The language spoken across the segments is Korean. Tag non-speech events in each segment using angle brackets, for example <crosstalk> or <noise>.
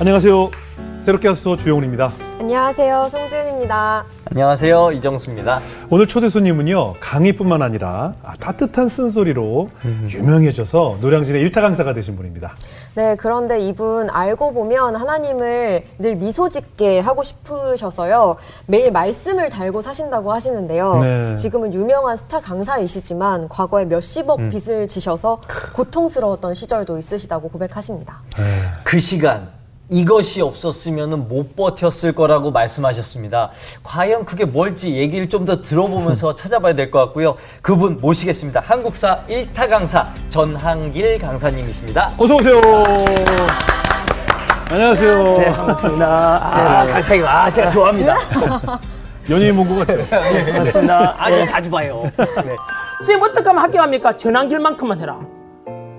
안녕하세요. 새롭게 하소 주영훈입니다. 안녕하세요. 송지은입니다. 안녕하세요. 이정수입니다. 오늘 초대 손님은요 강의뿐만 아니라 아, 따뜻한 쓴소리로 유명해져서 노량진의 일타 강사가 되신 분입니다. 네, 그런데 이분 알고 보면 하나님을 늘 미소 짓게 하고 싶으셔서요. 매일 말씀을 달고 사신다고 하시는데요. 네. 지금은 유명한 스타 강사이시지만 과거에 몇십억 빚을 지셔서 고통스러웠던 시절도 있으시다고 고백하십니다. 그 시간 이것이 없었으면 못 버텼을 거라고 말씀하셨습니다. 과연 그게 뭘지 얘기를 좀 더 들어보면서 <laughs> 찾아봐야 될 것 같고요. 그분 모시겠습니다. 한국사 일타 강사 전한길 강사님이십니다. 어서 오세요. 안녕하세요. 네, 반갑습니다. 아, 강사님, 아, 제가 좋아합니다. <laughs> 연예인 본것 같아요. 반갑습니다. 아주 자주 봐요. 네. 선생님 어떻게 하면 합격합니까? 전환길만큼만 해라.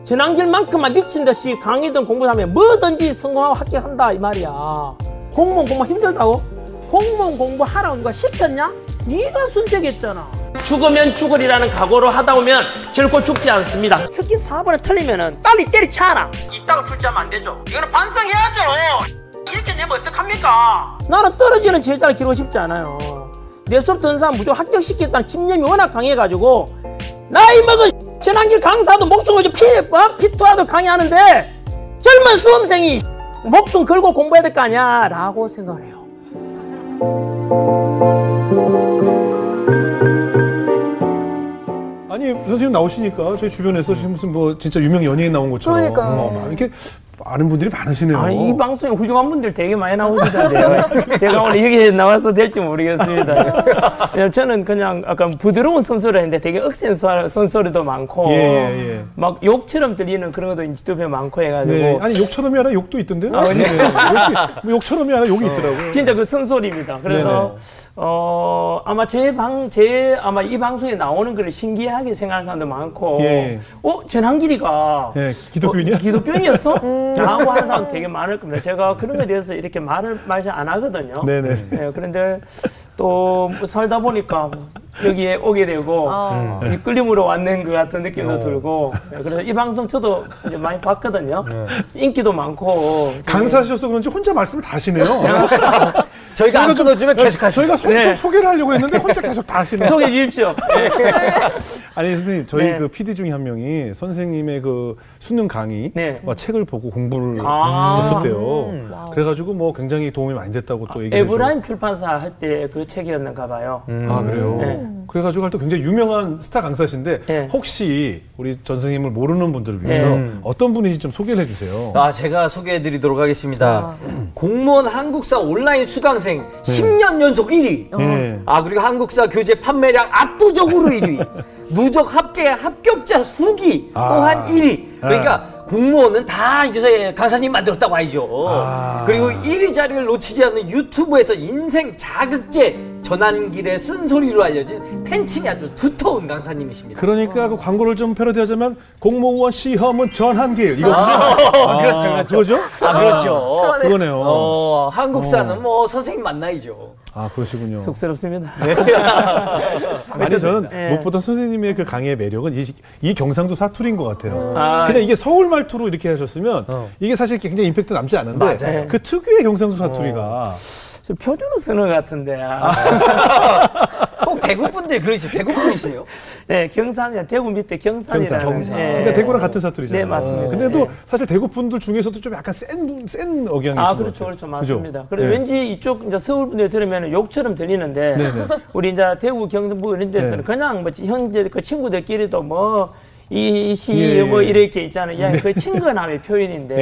전환길만큼만 미친 듯이 강의든 공부를 하면 뭐든지 성공하고 합격한다 이 말이야. 공무원 공부 힘들다고? 공무원 공부하라고 누가 시켰냐? 네가 선택했잖아. 죽으면 죽으리라는 각오로 하다 보면 결코 죽지 않습니다. 특히 4번에 틀리면 은 빨리 때리쳐라. 이따가 출제하면 안 되죠. 이거는 반성해야죠. 이렇게 내면 어떡합니까? 나는 떨어지는 제자를 기르고 싶지 않아요. 내 수업 듣는 사람 무조건 합격시키겠다는 집념이 워낙 강해가지고 나이 먹은 전환길 강사도 목숨을 피, 어? 피토하도 강의하는데 젊은 수험생이 목숨 걸고 공부해야 될 거 아니야 라고 생각을 해요. 아니 선생님 나오시니까 저희 주변에서 지금 무슨 뭐 진짜 유명 연예인 나온 것처럼 그러니까요. 어, 막 이렇게 아는 분들이 많으시네요. 아, 이 방송에 훌륭한 분들 되게 많이 나오시던데요. <laughs> 제가 오늘 여기 나와서 될지 모르겠습니다. 저는 그냥 약간 부드러운 선소리 했는데 되게 억센 소- 선소리도 많고 예, 예, 예. 막 욕처럼 들리는 그런 것도 인터뷰에 많고 해가지고 네. 아니 욕처럼이 아니라 욕도 있던데요. 아, 네. <laughs> 욕이- 뭐 욕처럼이 아니라 욕이 있더라고요. 진짜 그 선소리입니다. 그래서 네네. 어 아마 제 방 제 아마 이 방송에 나오는 걸 신기하게 생각하는 사람도 많고 예. 어 전한길이가 예, 기독교인이야? 어, 기독교인이었어? <laughs> 라고 하는 사람 되게 많을 겁니다. 제가 그런 거에 대해서 이렇게 말을 말잘 안 하거든요. 네네. 예, 그런데 또 살다 보니까 여기에 오게 되고 어. 이 끌림으로 왔는 것 같은 느낌도 어. 들고 예, 그래서 이 방송 저도 이제 많이 봤거든요. 인기도 많고 강사하셔서 그런지 혼자 말씀을 다 하시네요. <laughs> <laughs> 저희가 안 끊어주면 계속 하시죠. 저희가 소, 네. 좀 소개를 하려고 했는데 혼자 <laughs> 계속 다 하시네요. 소개해 주십시오. 예. 아니 선생님 저희 네. 그 PD 중에 한 명이 선생님의 그 수능 강의와 네. 책을 보고 공부를 아. 했었대요. 그래가지고 뭐 굉장히 도움이 많이 됐다고 또 얘기해 주고. 에브라임 출판사 할 때 그 책이었는가 봐요. 아 그래요. 네. 그래가지고 또 굉장히 유명한 스타 강사신데 네. 혹시 우리 전 선생님을 모르는 분들을 위해서 네. 어떤 분인지 좀 소개를 해주세요. 아, 제가 소개해드리도록 하겠습니다. 공무원 한국사 온라인 수강생 10년 연속 1위. 네. 아 그리고 한국사 교재 판매량 압도적으로 1위. <laughs> 누적 합계 합격자 수기 또한 아. 1위. 그러니까 공무원은 다 이제 강사님 만들었다고 알죠. 아. 그리고 1위 자리를 놓치지 않는 유튜브에서 인생 자극제 전환길의 쓴소리로 알려진 팬층이 아주 두터운 강사님이십니다. 그러니까 그 광고를 좀 패러디하자면 공무원 시험은 전한길 이거군요. <laughs> 아, 그렇죠, 그렇죠. 그거죠? 아 그렇죠. 그거네요. 어, 한국사는 뭐 선생님 만나이죠. 아 그러시군요. 쑥스럽습니다. <laughs> 아니 저는 네. 무엇보다 선생님의 그 강의의 매력은 이, 이 경상도 사투리인 것 같아요. 아. 그냥 이게 서울 말투로 이렇게 하셨으면 이게 사실 굉장히 임팩트 남지 않은데 맞아요. 그 특유의 경상도 사투리가 저 표준어 쓰는 것 같은데. 아. <laughs> 꼭 대구 분들 그러시 대구 분이세요? <laughs> 네, 경산이 대구 밑에 경산이라는. 경산. 예. 그러니까 대구랑 같은 사투리잖아요. 네, 맞습니다. 근데도 예. 사실 대구 분들 중에서도 좀 약간 센, 센 억양이 아, 그렇죠, 것 그렇죠. 맞습니다. 그죠? 그래 예. 왠지 이쪽 이제 서울 분들 들으면 욕처럼 들리는데 네네. <laughs> 우리 이제 대구 경북 이런 데서는 네. 그냥 뭐 현재 그 친구들끼리도 뭐. 이시 예, 뭐 예. 이렇게 있잖아요. 야, 그 친근함의 표현인데 예,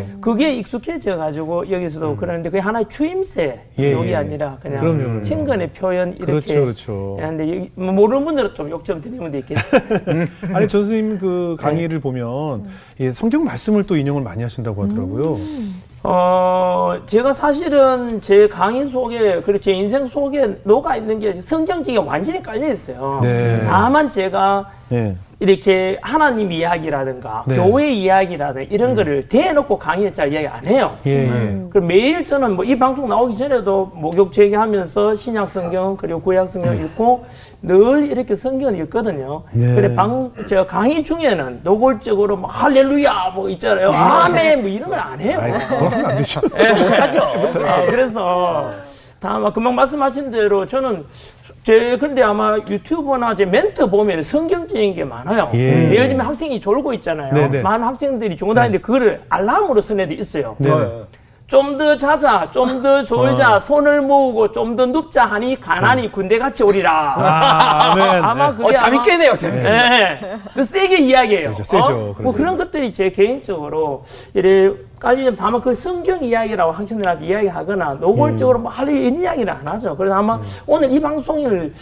예. 그게 익숙해져 가지고 여기서도 그러는데 그게 하나의 추임새 예, 욕이 예. 아니라 그냥 그럼요, 그럼요. 친근의 표현 이렇게 그렇죠, 그렇죠. 여기 뭐 모르는 분들은 좀 욕 좀 드리는 분도 있겠어요. <laughs> 아니 전 선생님 그 네. 강의를 보면 이 성경 말씀을 또 인용을 많이 하신다고 하더라고요. 음. 어, 제가 사실은 제 강의 속에, 그리고 제 인생 속에 녹아 있는 게 성경책에 완전히 깔려 있어요. 네. 다만 제가 예. 이렇게 하나님 이야기라든가 네. 교회 이야기라든가 이런 거를 대놓고 강의에 잘 이야기 안 해요. 예, 예. 그럼 매일 저는 뭐 이 방송 나오기 전에도 목욕 제기하면서 신약 성경 그리고 구약 성경 읽고 늘 이렇게 성경을 읽거든요. 네. 그래 방 제가 강의 중에는 노골적으로 뭐 할렐루야 뭐 있잖아요. 아멘 뭐 이런 걸 안 해요. 아이, 안 되죠. 못하죠. <laughs> 아, 그래서 다만 금방 말씀하신 대로 저는 제 근데 아마 유튜브나 제 멘트 보면 성경적인 게 많아요. 예. 예를 들면 학생이 졸고 있잖아요. 네네. 많은 학생들이 졸고 다니는데 그거를 알람으로 쓴 애도 있어요. 네. 좀더 자자, 좀 더 졸자, 손을 모으고 좀 더 눕자 하니 가난이 군대 같이 오리라. 아, 네. 그게 어, 잠이 아마- 깨네요, 재미. 네. 그 세게 이야기해요. 세죠, 세죠, 어? 뭐 게. 그런 것들이 제 개인적으로 이래 까지 다만 그 성경 이야기라고 학생들한테 이야기하거나 노골적으로 뭐할 이야기를 안 하죠. 그래서 아마 오늘 이 방송을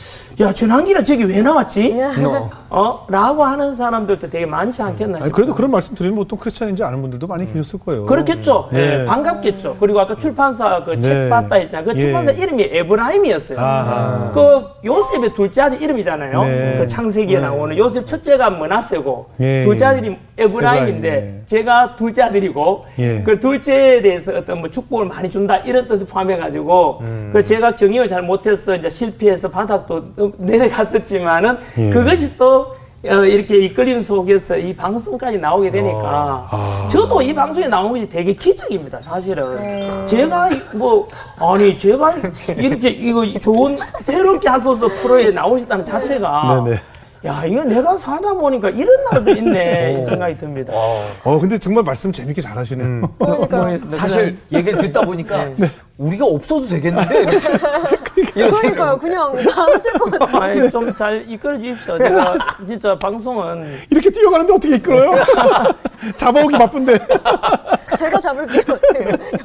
야 전환기라 저기 왜 나왔지? <laughs> 어? 라고 하는 사람들도 되게 많지 않겠나 싶어요. 그래도 그런 말씀 드리면 보통 크리스찬인지 아는 분들도 많이 계셨을 거예요. 그렇겠죠. 네. 예, 반갑겠죠. 그리고 아까 출판사 그책 네. 봤다 했잖아요. 그 예. 출판사 이름이 에브라임이었어요. 아하. 그 요셉의 둘째 아들 이름이잖아요. 네. 그 창세기에 나오는 요셉 첫째가 머나세고 예. 둘째 아들이 에브라임인데 에브라임, 예. 제가 둘째 아들이고 예. 그 둘째에 대해서 어떤 뭐 축복을 많이 준다 이런 뜻을 포함해 가지고 음. 그 제가 경영을 잘 못해서 이제 실패해서 바닥도 내려갔었지만은 예. 그것이 또 어, 이렇게 이끌림 속에서 이 방송까지 나오게 되니까 아. 저도 이 방송에 나온 것이 되게 기적입니다 사실은 제가 뭐 아니 제가 이렇게 이거 좋은 새롭게 하소서 프로에 나오셨다는 자체가 네네. 야 이거 내가 살다 보니까 이런 날도 있네. <laughs> 이 생각이 듭니다. 어, 근데 정말 말씀 재밌게 잘 하시네요. <laughs> 사실 얘기를 듣다 보니까 우리가 없어도 되겠는데? <laughs> 이런 그러니까요. 그냥 다 하실 것 같아요. 아니 좀 잘 이끌어 주십시오 제가 진짜 방송은 이렇게 뛰어가는데 어떻게 이끌어요? <laughs> 잡아오기 바쁜데. 제가 잡을게요.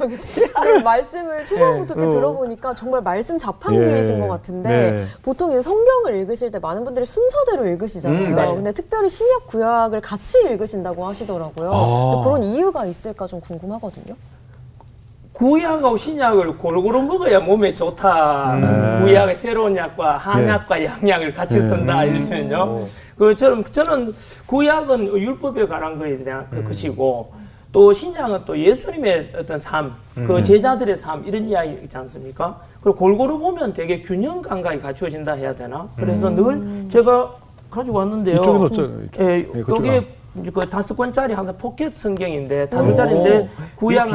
여기 아니, 말씀을 초반부터 이렇게 들어보니까 정말 말씀 자판기이신 예. 것 같은데 네. 보통 이제 성경을 읽으실 때 많은 분들이 순서대로 읽으시잖아요. 음, 네. 근데 특별히 신약 구약을 같이 읽으신다고 하시더라고요. 아. 그런 이유가 있을까 좀 궁금하거든요. 구약하고 신약을 골고루 먹어야 몸에 좋다. 구약의 새로운 약과 한약과 양약을 같이 쓴다 이러면요. 그처럼 저는 구약은 율법에 관한 대한 그 것이고 또 신약은 또 예수님의 어떤 삶, 그 제자들의 삶 이런 이야기 있지 않습니까? 그리고 골고루 보면 되게 균형 감각이 갖추어진다 해야 되나? 그래서 늘 제가 가지고 왔는데요. 이쪽에 넣었잖아요. 이쪽. 예, 예. 여기 그 다섯 권짜리 항상 포켓 성경인데 다섯 권짜리인데 구약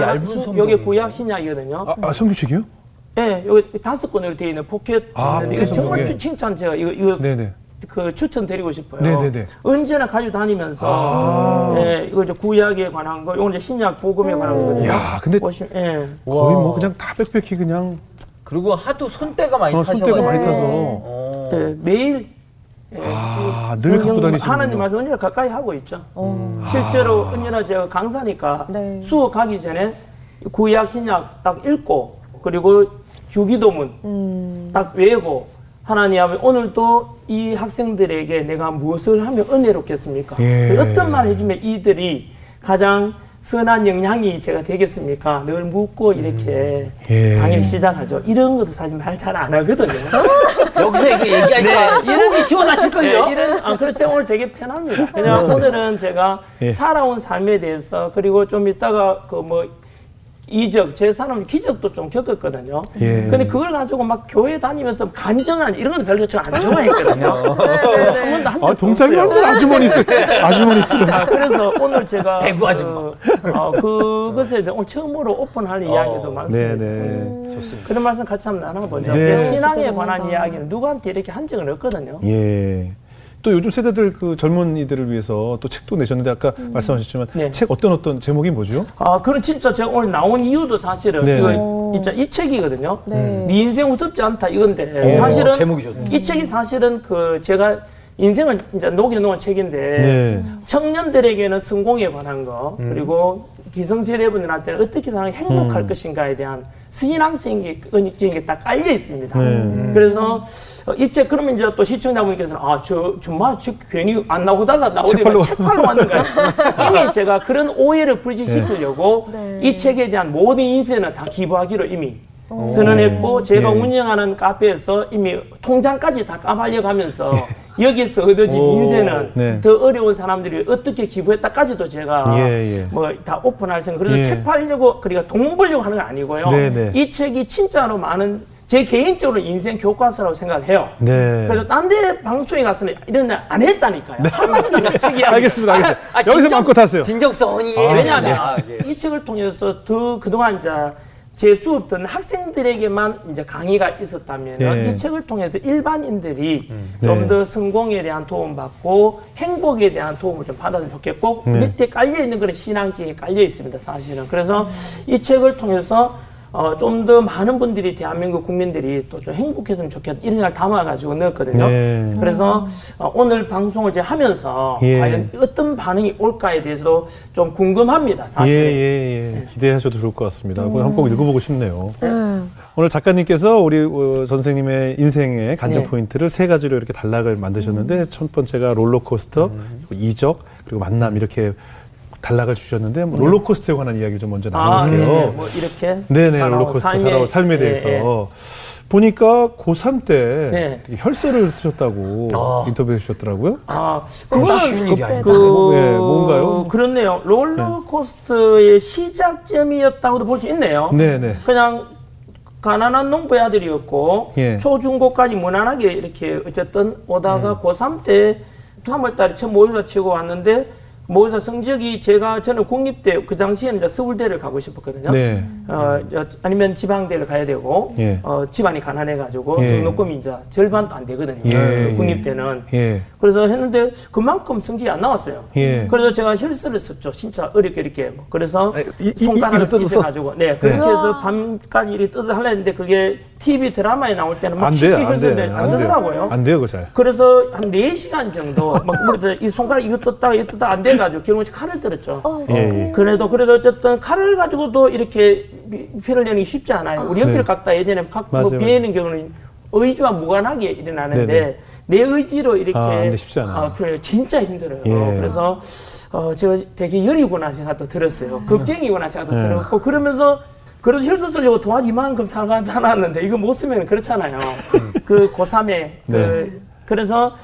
여기 구약 신약이거든요. 아, 아 성경책이요? 예, 여기 다섯 권으로 되어 있는 포켓. 아, 포켓 이거 정말. 추- 칭찬 제가 이거 이거 네네. 그 추천드리고 싶어요. 네네네. 언제나 가지고 다니면서 예, 이거 이제 구약에 관한 거, 이건 이제 신약 복음에 관한 거거든요. 야, 근데 보시면 예. 거의 뭐 그냥 다 빽빽히 그냥 그리고 하도 손때가 많이 어, 타셔가지고. 손때가 많이 타서 어. 예, 매일 아, 늘 갖고 다니시는 하나님 말씀 언제나 가까이 하고 있죠. 어. 실제로 언제나 제가 강사니까 네. 수업 가기 전에 구약 신약 딱 읽고 그리고 주기도문 음. 딱 외우고 하나님 아버지 오늘도 이 학생들에게 내가 무엇을 하면 은혜롭겠습니까? 예. 어떤 말 해주면 이들이 가장 선한 영향이 제가 되겠습니까? 늘 묻고 이렇게 예. 강의를 시작하죠. 이런 것도 사실 말 잘 안 하거든요. <laughs> 여기서 이거 얘기하니까 네, <laughs> 속이 시원하실걸요? 네, 이런 아 그렇죠 오늘 되게 편합니다. 그냥 오늘은 제가 예. 살아온 삶에 대해서 그리고 좀 이따가 그뭐 이적 제 사람 기적도 좀 겪었거든요. 예. 근데 그걸 가지고 막 교회 다니면서 간증한 이런 것도 별로 제가 안 좋아했거든요. 한 번도 한 아, 적도 동작이 없어요. 완전 아주머니 쓰 아주머니 쓰러. 아, 그래서 오늘 제가 <laughs> 대구 아줌마. 그, 어, 그것에 대해 오늘 처음으로 오픈할 이야기도 많습니다. 네네. 좋습니다. 그런 말씀 같이 한번 나눠보죠. 네. 신앙에 관한. 이야기는 누구한테 이렇게 한 적은 없거든요. 예. 또 요즘 세대들 그 젊은이들을 위해서 또 책도 내셨는데 아까 말씀하셨지만 네. 책 어떤 어떤 제목이 뭐죠? 아, 그런 진짜 제가 오늘 나온 이유도 사실은 네. 이거 진짜 이 책이거든요. 네. 네 인생 우습지 않다 이건데 오, 사실은 제목이 좋네. 이 책이 사실은 그 제가 인생을 이제 녹여놓은 책인데 네. 청년들에게는 성공에 관한 거 그리고 기성세대분들한테는 어떻게 사람이 행복할 것인가에 대한 신앙적인 게딱 깔려 있습니다. 네. 그래서 이 책 그러면 이제 또 시청자분께서는 아 저 정말 저 괜히 안 나오다가 책 나오다가 팔러 책 팔러 왔는가 이미 제가 그런 오해를 불식시키려고 네. 이 책에 대한 모든 인쇄는 다 기부하기로 이미 선언했고 제가 예. 운영하는 카페에서 이미 통장까지 다 까발려 가면서 여기서 얻어진 오, 인생은 네. 더 어려운 사람들이 어떻게 기부했다까지도 제가 예, 예. 뭐다 오픈할 생각. 그래서 예. 책 팔려고 그러니까 돈 벌려고 하는 건 아니고요. 네, 네. 이 책이 진짜로 많은 제 개인적으로 인생 교과서라고 생각해요. 네. 그래서 딴 데 방송에 가서는 이런 날 안 했다니까요. 한마디도 안 책이야. 알겠습니다. 알겠습니다. 아, 여기서 진정- 마음껏 하세요. 진정성이 왜냐하면 아, 예. 이 책을 통해서 더 그동안 이 수업 듣는 학생들에게만 이제 강의가 있었다면 네. 이 책을 통해서 일반인들이 네. 좀더 성공에 대한 도움 받고 행복에 대한 도움을 좀 받았으면 좋겠고 네. 밑에 깔려 있는 거는 신앙증이 깔려 있습니다 사실은 그래서 이 책을 통해서 어, 좀 더 많은 분들이 대한민국 국민들이 또 좀 행복했으면 좋겠다 이런 생각을 담아가지고 넣었거든요. 네. 그래서 어, 오늘 방송을 이제 하면서 예. 과연 어떤 반응이 올까에 대해서도 좀 궁금합니다. 예, 사실. 예, 예. 기대하셔도 좋을 것 같습니다. 그거 한번 꼭 읽어보고 싶네요. 음. 오늘 작가님께서 우리 어, 선생님의 인생의 네. 포인트를 세 가지로 이렇게 단락을 만드셨는데 첫 번째가 롤러코스터, 그리고 이적, 그리고 만남 이렇게 단락을 주셨는데 뭐 롤러코스터에 관한 이야기 좀 먼저 아, 나눠볼게요. 네네. 뭐 이렇게 네네, 살아온 롤러코스터 삶의- 살아온 삶에 예, 대해서 예. 보니까 고3 때 네. 이렇게 혈서를 쓰셨다고 아. 인터뷰해 주셨더라고요. 아, 그건 일이 아니다. 그, 예, 뭔가요? 그렇네요. 롤러코스터의 시작점이었다고도 볼 수 있네요. 네네. 그냥 가난한 농부의 아들이었고 예. 초중고까지 무난하게 이렇게 어쨌든 오다가 음. 고3 때 3월달에 처음 모의사 치고 왔는데 모의사 성적이 제가 저는 국립대 그 당시에는 이제 서울대를 가고 싶었거든요. 네. 어, 저- 아니면 지방대를 가야 되고 예. 어, 집안이 가난해 가지고 예. 등록금이 이제 절반도 안 되거든요. 예, 그 예. 국립대는. 예. 그래서 했는데 그만큼 성적이 안 나왔어요. 예. 그래서 제가 혈서를 썼죠. 진짜 어렵게 이렇게. 그래서 아, 이- 이- 손가락을 뜯어서? 찢어가지고. 네. 그렇게 해서 밤까지 이렇게 뜯어 하려 했는데 그게 TV 드라마에 나올 때는 막 안 쉽게 돼요, 안 돼요, 안 안 되더라고요. 안 돼요, 그거 잘. 그래서 한 4시간 정도 막 우리 이 손가락 이거 떴다가 이거 떴다가 안 돼가지고 결국은 칼을 들었죠. 예, 예. 그래도 그래서 어쨌든 칼을 가지고도 이렇게 피- 피를 내는 게 쉽지 않아요. 우리 연필 네. 깎다 예전에 각 맞아요, 뭐 비내는 경우는 의지와 무관하게 일어나는데 네네. 내 의지로 이렇게 아, 근데 쉽지 않아요. 아, 그래요. 진짜 힘들어요. 예. 그래서 어, 제가 되게 열이구나 생각도 들었어요. 겁쟁이구나 생각도 네. 들었고 그러면서 그래도 혈서 쓰려고 도화지 이만큼 살가 놨는데 이거 못 쓰면 그렇잖아요. 그 고3에 그 네. 그래서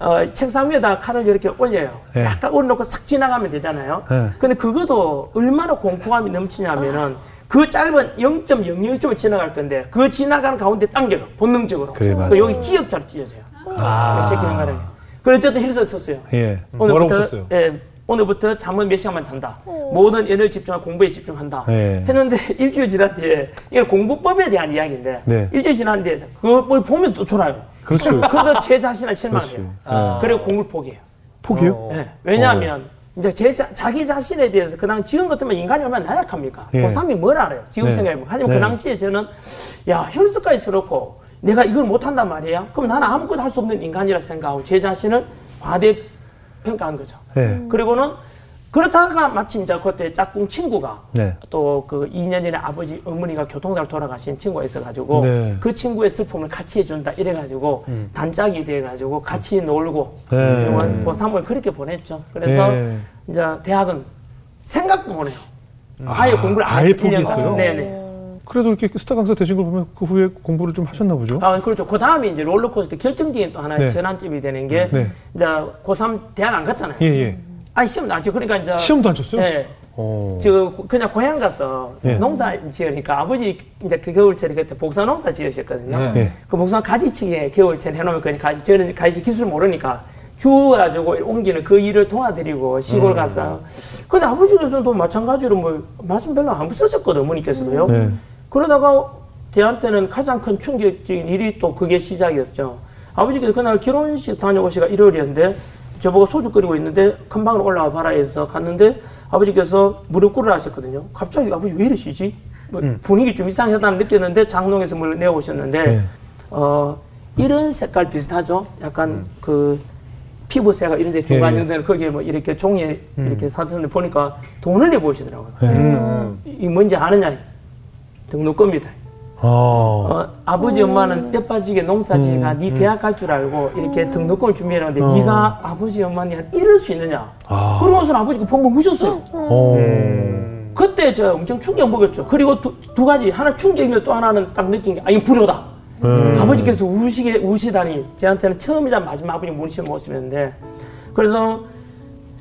어, 책상 위에다 칼을 이렇게 올려요. 네. 약간 올려놓고 싹 지나가면 되잖아요. 네. 근데 그것도 얼마나 공포감이 넘치냐면은 그 짧은 0.001점을 지나갈 건데 그 지나가는 가운데 당겨요. 본능적으로. 그래. 그 여기 기억자로 찢어져요. 아. 새끼 한가에 그래 어쨌든 힐서 썼어요. 예. 뭐라고 썼어요? 예, 오늘부터 잠은 몇 시간만 잔다. 모든 에너지 집중하고 공부에 집중한다. 네. 했는데 <laughs> 일주일 지난 뒤에 이건 공부법에 대한 이야기인데 네. 일주일 지난 뒤에 그걸 보면 또 졸아요. 그렇죠. <laughs> 그래서 제 자신을 실망해요. 그렇지. 아. 그리고 공부를 포기해요. 포기요? 어. 예, 왜냐하면 이제 제 자, 자기 자신에 대해서 그냥 지금 같으면 인간이 얼마나 나약합니까? 예. 고3이 뭘 알아요? 지금 네. 생각해보면. 하지만 네. 그 당시에 저는 야 혈수까지 써놓고 내가 이걸 못한단 말이야? 그럼 나는 아무것도 할 수 없는 인간이라 생각하고 제 자신을 과대 평가한 거죠. 네. 그리고는 그렇다가 마침 이제 그때 짝꿍 친구가 네. 또그 2년 전에 아버지 어머니가 교통사로 돌아가신 친구가 있어가지고 네. 음. 그 친구의 슬픔을 같이 해준다 이래가지고 단짝이 돼가지고 같이 놀고 네. 네. 고3을 그렇게 보냈죠. 그래서 네. 이제 대학은 생각도 못해요. 아예 공부를 안 아예. 포기했어요? 네네. 그래도 이렇게 스타 강사 되신 걸 보면 그 후에 공부를 좀 하셨나 보죠? 아, 그렇죠. 그 다음에 이제 롤러코스터 결정적인 또 하나의 네. 전환점이 되는 게 네. 이제 고3 대학 안 갔잖아요. 예, 예. 아니 시험도 안 치고 그러니까 이제 시험도 안 쳤어요? 네. 어. 저 그냥 고향 가서 예. 농사 지으니까 아버지 이제 그 겨울철에 그때 복사 농사 지으셨거든요. 네. 예. 그 복사 가지치기에 겨울철 해놓으면 그 가지 저는 가지 기술 모르니까 주워가지고 옮기는 그 일을 도와드리고 시골 가서. 근데 아버지께서도 마찬가지로 뭐 말씀 별로 안 쓰셨거든 어머니께서도요. 네. 그러다가 대한테는 가장 큰 충격적인 일이 또 그게 시작이었죠. 아버지께서 그날 결혼식 다녀오시가 일요일이었는데 저보고 소주 끓이고 있는데 큰 방으로 올라와 봐라 해서 갔는데 아버지께서 무릎 꿇으라 하셨거든요. 갑자기 아버지 왜 이러시지? 뭐 분위기 좀 이상하다는 느꼈는데 장롱에서 뭘 내오셨는데 네. 어 이런 색깔 비슷하죠? 약간 그 피부색가 이런 데 중간 예, 예. 정도는 거기에 뭐 이렇게 종이에 이렇게 사선을 보니까 돈을 내보시더라고요. 음. 이 뭔지 아느냐? 등록금이다. 어. 어, 아버지 엄마는 뼈 빠지게 농사지가 네 대학 갈 줄 알고 이렇게 등록금을 준비해놨는데 어. 네가 아버지 어머니한테 이럴 수 있느냐? 아. 그러고서 아버지가 펑펑 우셨어요. 어. 그때 저 엄청 충격 먹었죠. 그리고 두, 두 가지 하나 충격이면 또 하나는 딱 느낀 게 아, 이 불효다. 음. 아버지께서 우시게 우시다니 저한테는 처음이자 마지막 아버지 모시는 모습이었는데 그래서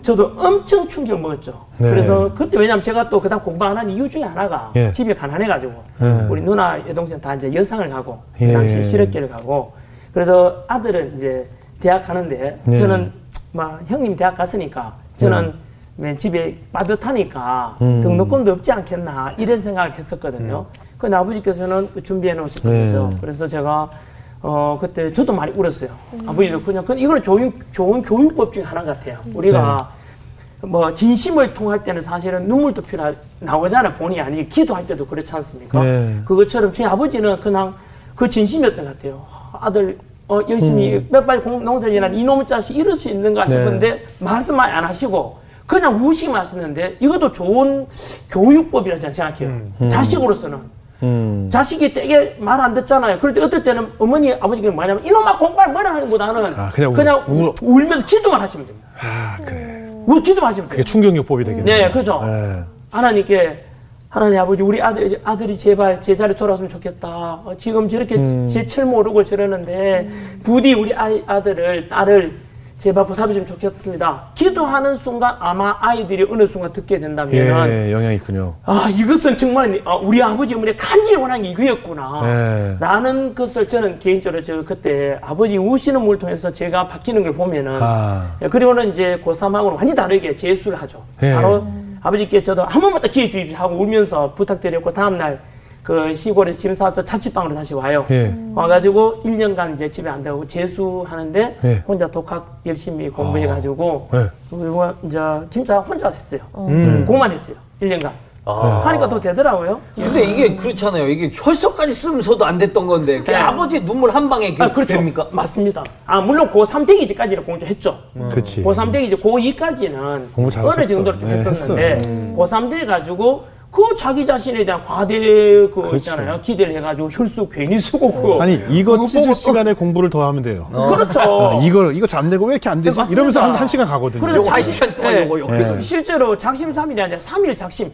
저도 엄청 충격을 먹었죠. 네. 그래서 그때 왜냐면 제가 또 그다음 공부 안 한 이유 중에 하나가 예. 집이 가난해가지고 예. 우리 누나 여동생 다 이제 여상을 가고 예. 그 당시 실업계를 가고 그래서 아들은 이제 대학 가는데 네. 저는 막 형님 대학 갔으니까 저는 맨 집에 빠듯하니까 음. 등록금도 없지 않겠나 이런 생각을 했었거든요. 아버지께서는 그 준비해 놓으셨던 네. 거죠. 그래서 제가 어 그때 저도 많이 울었어요. 아버지도 그냥 그 이거는 좋은 좋은 교육법 중에 하나 같아요. 우리가 뭐 진심을 통할 때는 사실은 눈물도 필요 나오잖아 본의 아니게 기도할 때도 그렇지 않습니까? 네. 그것처럼 저희 아버지는 그냥 그 진심이었던 것 같아요. 아들 어, 열심히 몇발 농사지난 이놈의 자식 이럴 수 있는가 네. 싶은데 말씀 안 하시고 그냥 우시기만 하시는데 이것도 좋은 교육법이라 저는 생각해요. 자식으로서는. 음. 자식이 되게 말 안 듣잖아요. 그럴 때 어떨 때는 어머니, 아버지가 뭐냐면 이놈아 공부할 뭐라 하는 것보다는 아, 그냥 그냥, 울- 울면서 기도만 하시면 됩니다. 아, 그래. 울 기도만 하시면 돼요. 그게 충격요법이 되겠네요. 네, 그죠. 네. 하나님께 하나님 아버지 우리 아들 아들이 제발 제자리 돌아왔으면 좋겠다. 어, 지금 저렇게 음. 제철 모르고 저러는데 부디 우리 아이, 아들을 딸을 제발 보살펴 주면 좋겠습니다. 기도하는 순간 아마 아이들이 어느 순간 듣게 된다면 예, 영향이 있군요. 아 이것은 정말 아, 우리 아버지 어머니 간절히 원하는 게 이거였구나. 네. 라는 것을 저는 개인적으로 저 그때 아버지 우시는 물 통해서 제가 바뀌는 걸 보면은 아. 예, 그리고는 이제 고3하고는 완전히 다르게 재수를 하죠. 예. 바로 아버지께 저도 한 번만 더 기회 주십시오 하고 울면서 부탁드렸고 다음날 그 시골에서 짐 싸서 자취방으로 다시 와요. 예. 와가지고 1년간 이제 집에 안 들어가고 재수하는데 예. 혼자 독학 열심히 공부해가지고 예. 그리고 이제 진짜 혼자 했어요. 음. 공만 했어요. 1년간. 아. 하니까 또 되더라고요. 근데 이게 그렇잖아요. 이게 혈서까지 쓰면서도 안 됐던 건데 그냥 네. 아버지의 눈물 한 방에 그 아, 그렇죠. 됩니까? 맞습니다. 아, 물론 고3 대기지까지는 공부 했죠. 그렇지. 고3 대기지, 고2까지는 공부 잘 어느. 정도로 좀 네, 했었는데, 고3 돼 가지고 그 자기 자신에 대한 과대 그 있잖아요. 기대를 해가지고 혈수 괜히 쓰고 그 그렇죠. 아니 이거 그거 찢을 시간에 공부를 더 하면 돼요. 그렇죠. 어, 이거 이거 잘 안 되고 왜 이렇게 안 되지? 맞습니다. 이러면서 한, 한 시간 가거든요. 그래서 자기- 시간 동안 네. 요거 요거 네. 실제로 작심 3일이 아니라 3일 작심.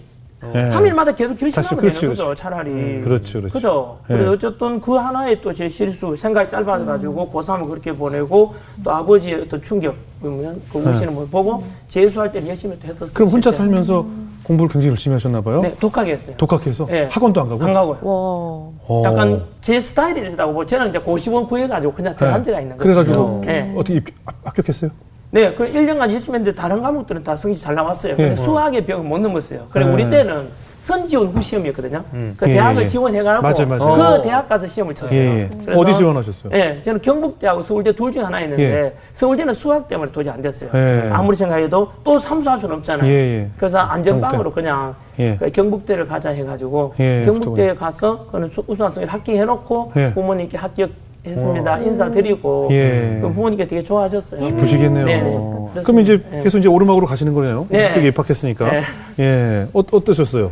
네. 3일마다 계속 결심하면 되는 거죠, 그렇지. 차라리. 그렇죠, 그렇죠. 그죠. 네. 그래 어쨌든 그 하나의 또 제 실수, 생각이 짧아져가지고 고3을 그렇게 보내고 또 아버지의 어떤 충격, 그러면 그 우시는 걸 보고 재수할 때는 열심히 또 했었어요. 네. 그럼 혼자. 살면서 공부를 굉장히 열심히 하셨나 봐요. 네, 독하게 했어요. 독학해서 네. 학원도 안 가고. 안 가고요. 와. 어. 약간 제 스타일이라고 뭐 저는 이제 고시원 구해가지고 그냥 들어간 네. 지가 있는 거예요. 그래가지고 네. 어떻게 입- 합- 합격했어요? 네, 그 1년간 열심히 했는데 다른 과목들은 다 성적이 잘 나왔어요. 근데 예. 수학의 벽을 못 넘었어요. 그리고 네. 우리 때는 선지원 후 시험이었거든요. 그 예, 대학을 예. 지원해가지고 맞아요, 맞아요. 그 대학 가서 시험을 쳤어요. 예, 예. 그래서- 어디 지원하셨어요? 예, 저는 경북대하고 서울대 둘 중에 하나 있는데 예. 서울대는 수학 때문에 도저히 안 됐어요. 예. 아무리 생각해도 또 삼수할 수는 없잖아요. 그래서 안전빵으로 그냥 예. 그 경북대를 가자 해가지고 예, 경북대에 가서 그는 수- 우수한성을 합격해놓고 예. 부모님께 합격 했습니다. 인사드리고 예. 그 부모님께 되게 좋아하셨어요. 부시겠네요. 네, 네. 그럼. 이제 네. 계속 이제 오르막으로 가시는 거네요. 네. 학교에 입학했으니까. 네. 예. 어, 어떠셨어요?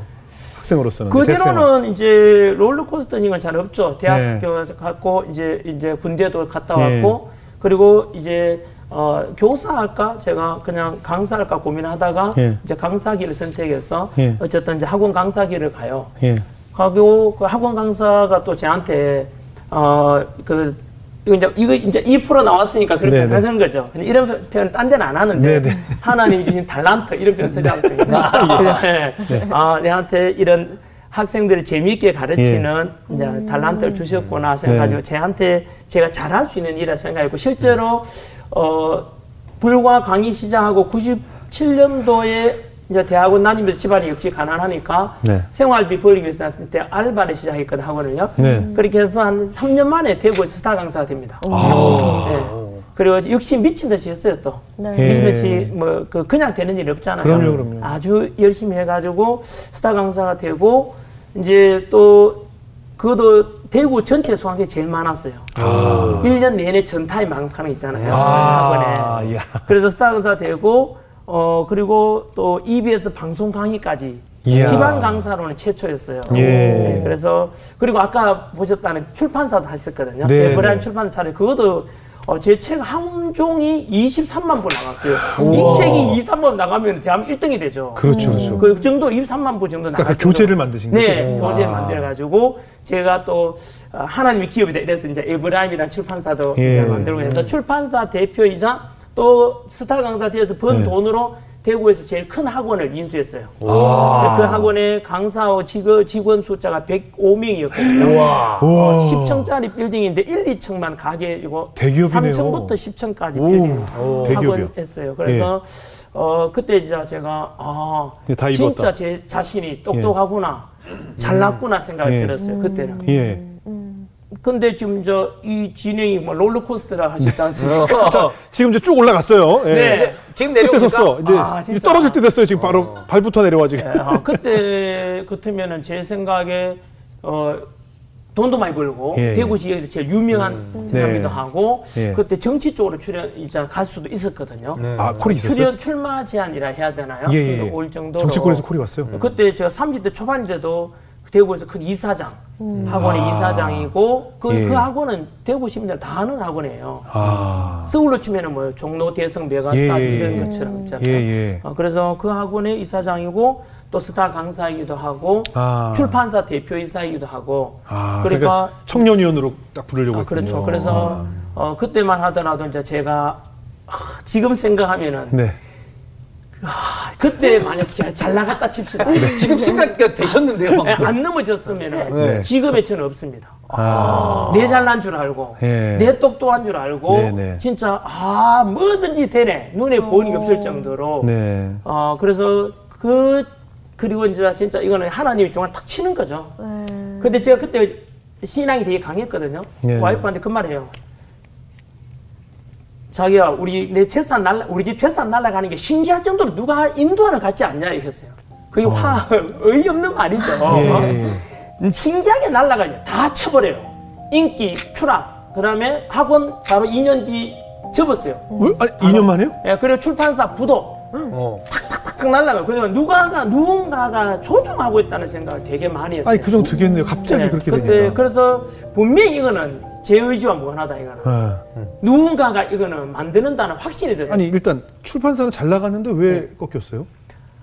학생으로서는. 그. 뒤로는 이제 롤러코스터는 건잘 없죠. 네. 대학교에서 갔고 이제 이제 군대도 갔다 예. 왔고 그리고 이제 어, 교사할까 제가 그냥 강사할까 고민하다가 예. 이제 강사기를 선택해서 예. 어쨌든 이제 학원 강사기를 가요. 예. 가고 그 학원 강사가 또 저한테 어그 이거 이제 이거 이제 2% 나왔으니까 그렇게. 하는 거죠. 근데 이런 표- 표현 딴 데는 안 하는데 네네. 하나님이 주신 달란트 이런 표현 쓰지 않습니까? <laughs> 네. 아 내한테 이런 학생들을 재미있게 가르치는 이제 달란트를 주셨구나 생각가지고 네. 제한테 제가 잘할 수 있는 일이라 생각했고 실제로 어 불과 강의 시작하고 97년도에 이제 대학원 다니면서 집안이 역시 가난하니까 네. 생활비 벌기 위해서 때 알바를 시작했거든 학원을요. 네. 그렇게 해서 한 3년 만에 대구에서 스타 강사가 됩니다. 아. 네. 그리고 역시 미친 듯이 했어요 또. 네. 예. 미친 듯이 뭐 그 그냥 되는 일이 없잖아요. 그럼요, 그럼요. 아주 열심히 해가지고 스타 강사가 되고 이제 또 그것도 대구 전체 수강생이 제일 많았어요. 아. 1년 내내 전타임 마감하는 거 있잖아요. 아, 학원에. 야. 그래서 스타 강사 되고 어 그리고 또 EBS 방송 강의까지 이야. 지방 강사로는 최초였어요. 예. 네, 그래서 그리고 아까 보셨다는 출판사도 하셨거든요. 네, 에브라임 네. 출판사 차려 그것도 어, 제 책 한 종이 23만 부 나갔어요. 이 책이 23만 나가면 대한민국 1등이 되죠. 그렇죠, 그렇죠. 그 정도 23만 부 정도 그러니까 나갈 그 교재를. 만드신 거죠? 네, 교재 아. 만들어 가지고 제가 또 어, 하나님의 기업이다 이래서 이제 에브라임이라는 출판사도 예. 만들고 해서 출판사 대표이자 또 스타 강사 되어서 번 네. 돈으로 대구에서 제일 큰 학원을 인수했어요. 아. 그 학원의 강사와 직원, 직원 숫자가 105명이었거든요. 우와. 어, 10층짜리 빌딩인데 1, 2층만 가게이고 대기업이네요. 3층부터 10층까지 오, 빌딩 대기업이요. 학원 했어요. 그래서 어 그때 이제 제가 아 예, 다 진짜. 제 자신이 똑똑하구나 잘났구나 생각이 예. 들었어요 그때는. 예. 근데 지금 저 이 진행이 뭐 롤러코스터라 하시지 않습니까? <laughs> 자, 지금 이제 쭉 올라갔어요. 예. 네. 지금 내려오니까 섰어. 이제, 아, 이제? 떨어질 때 됐어요. 지금 바로 발부터 내려와 지금. 네, 아, 그때 같으면은 제 생각에 어 돈도 많이 벌고 예, 대구 지역에서 제일 유명한 네. 사람이기도 하고 예. 그때 정치 쪽으로 출연 이제 갈 수도 있었거든요. 아, 콜이 있었어요? 출연 출마 제한이라 해야 되나요? 예, 예. 그거 올 정도로 정치권에서 콜이 왔어요. 그때 제가 30대 초반인데도 대구에서 큰 이사장 학원의 이사장이고 그, 예. 그 학원은 대구 시민들 다 아는 학원이에요. 아. 서울로 치면은 뭐 종로 대성 메가 스타 예, 예, 이런 예. 것처럼 있잖아요. 예, 예. 어, 그래서 그 학원의 이사장이고 또 스타 강사이기도 하고 아. 출판사 대표이사이기도 하고 아, 그러니까 그러니까 청년위원으로 딱 부르려고 아, 했군요. 그렇죠. 그래서 어, 그때만 하더라도 이제 제가 아, 지금 생각하면은 네. 그때 만약 잘 나갔다 칩시다. 지금 생각이 되셨는데요. 예, 안 넘어졌으면은 네. 지금의 저는 없습니다. 아. 내 잘난 줄 알고 예. 내 똑똑한 줄 알고 네, 네. 진짜 아 뭐든지 되네 눈에 보이는 게 없을 정도로 네. 어 그래서 그 그리고 이제 진짜 이거는 하나님이 중앙 탁 치는 거죠. 네. 근데 제가 그때 신앙이 되게 강했거든요. 네. 와이프한테 그 말해요. 자기야, 우리 내 재산 날라, 우리 집 재산 날라가는 게 신기할 정도로 누가 인도하는 것 같지 않냐 이랬어요. 그게 화 어이없는 말이죠. 예, 어? 예. 음, 신기하게 날라가요. 다 쳐버려요. 인기, 추락, 그다음에 학원 바로 2년 뒤 접었어요. 어? 아니, 2년 만에요? 예, 그리고 출판사 부도 어. 탁탁 날라가요. 그러니까 누가가 누군가가 조종하고 있다는 생각을 되게 많이 했어요. 아니, 그 정도 되겠네요. 갑자기 네, 그렇게 그때 되니까. 그래서 분명히 이거는 제 의지와 무관하다 이거는 예. 누군가가 이거는 만드는다는 확신이 들어요. 아니, 일단 출판사는 잘 나갔는데 왜 네. 꺾였어요?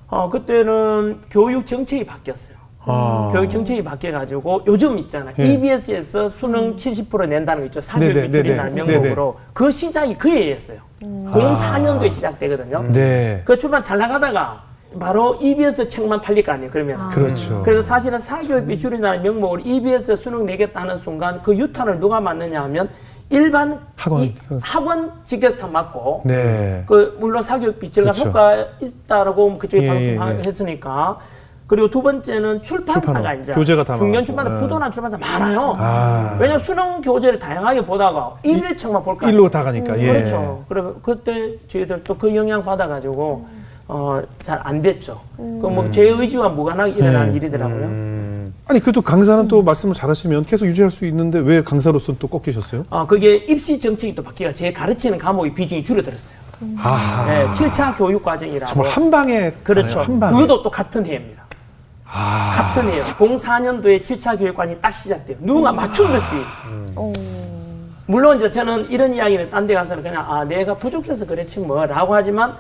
어 그때는 교육 정책이 바뀌었어요. 아. 교육 정책이 바뀌어가지고 요즘 있잖아요. 예. EBS에서 수능 70% 낸다는 거 있죠. 사교육 네네, 비출이라는 네네, 명목으로 그 시작이 그 해였어요. 04년도에 시작되거든요. 네. 그 출판 잘 나가다가 바로 EBS 책만 팔릴 거 아니에요. 그러면 그렇죠. 그래서 사실은 사교육 비출이라는 명목으로 EBS 수능 내겠다 하는 순간 그 유탄을 누가 맞느냐 하면 일반 학원. 이- 학원 직격탄 맞고 네. 그 물론 사교육 비출가 그렇죠. 효과 있다라고 그쪽에 예, 예, 방송했으니까 그리고 두 번째는 출판사가. 이제 교재가 다 중견. 출판사 네. 부도난 출판사 많아요. 아. 왜냐면 수능 교재를 다양하게 보다가 일일책만 볼까 일로 다 가니까. 예. 그렇죠. 그래 그때 저희들 또 그 영향 받아가지고 어 잘 안 됐죠. 그뭐제 의지와 무관하게 일어난 네. 일이더라고요. 아니, 그래도 강사는 또 말씀을 잘하시면 계속 유지할 수 있는데 왜 강사로서는 또 꺾이셨어요? 어 그게 입시 정책이 또 바뀌가 제 가르치는 과목의 비중이 줄어들었어요. 아. 네, 7차 교육 과정이라고. 정말 한 방에. 그렇죠. 한 방에. 그것도 또 같은 해입니다. 아. 같은 해요. 04년도에 7차 교육 과정이 딱 시작돼요. 누군가 맞춘 듯이. 어. 물론 이제 저는 이런 이야기는 딴 데 가서는 그냥 아 내가 부족해서 그랬지 뭐라고 하지만